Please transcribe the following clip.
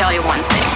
tell you one thing.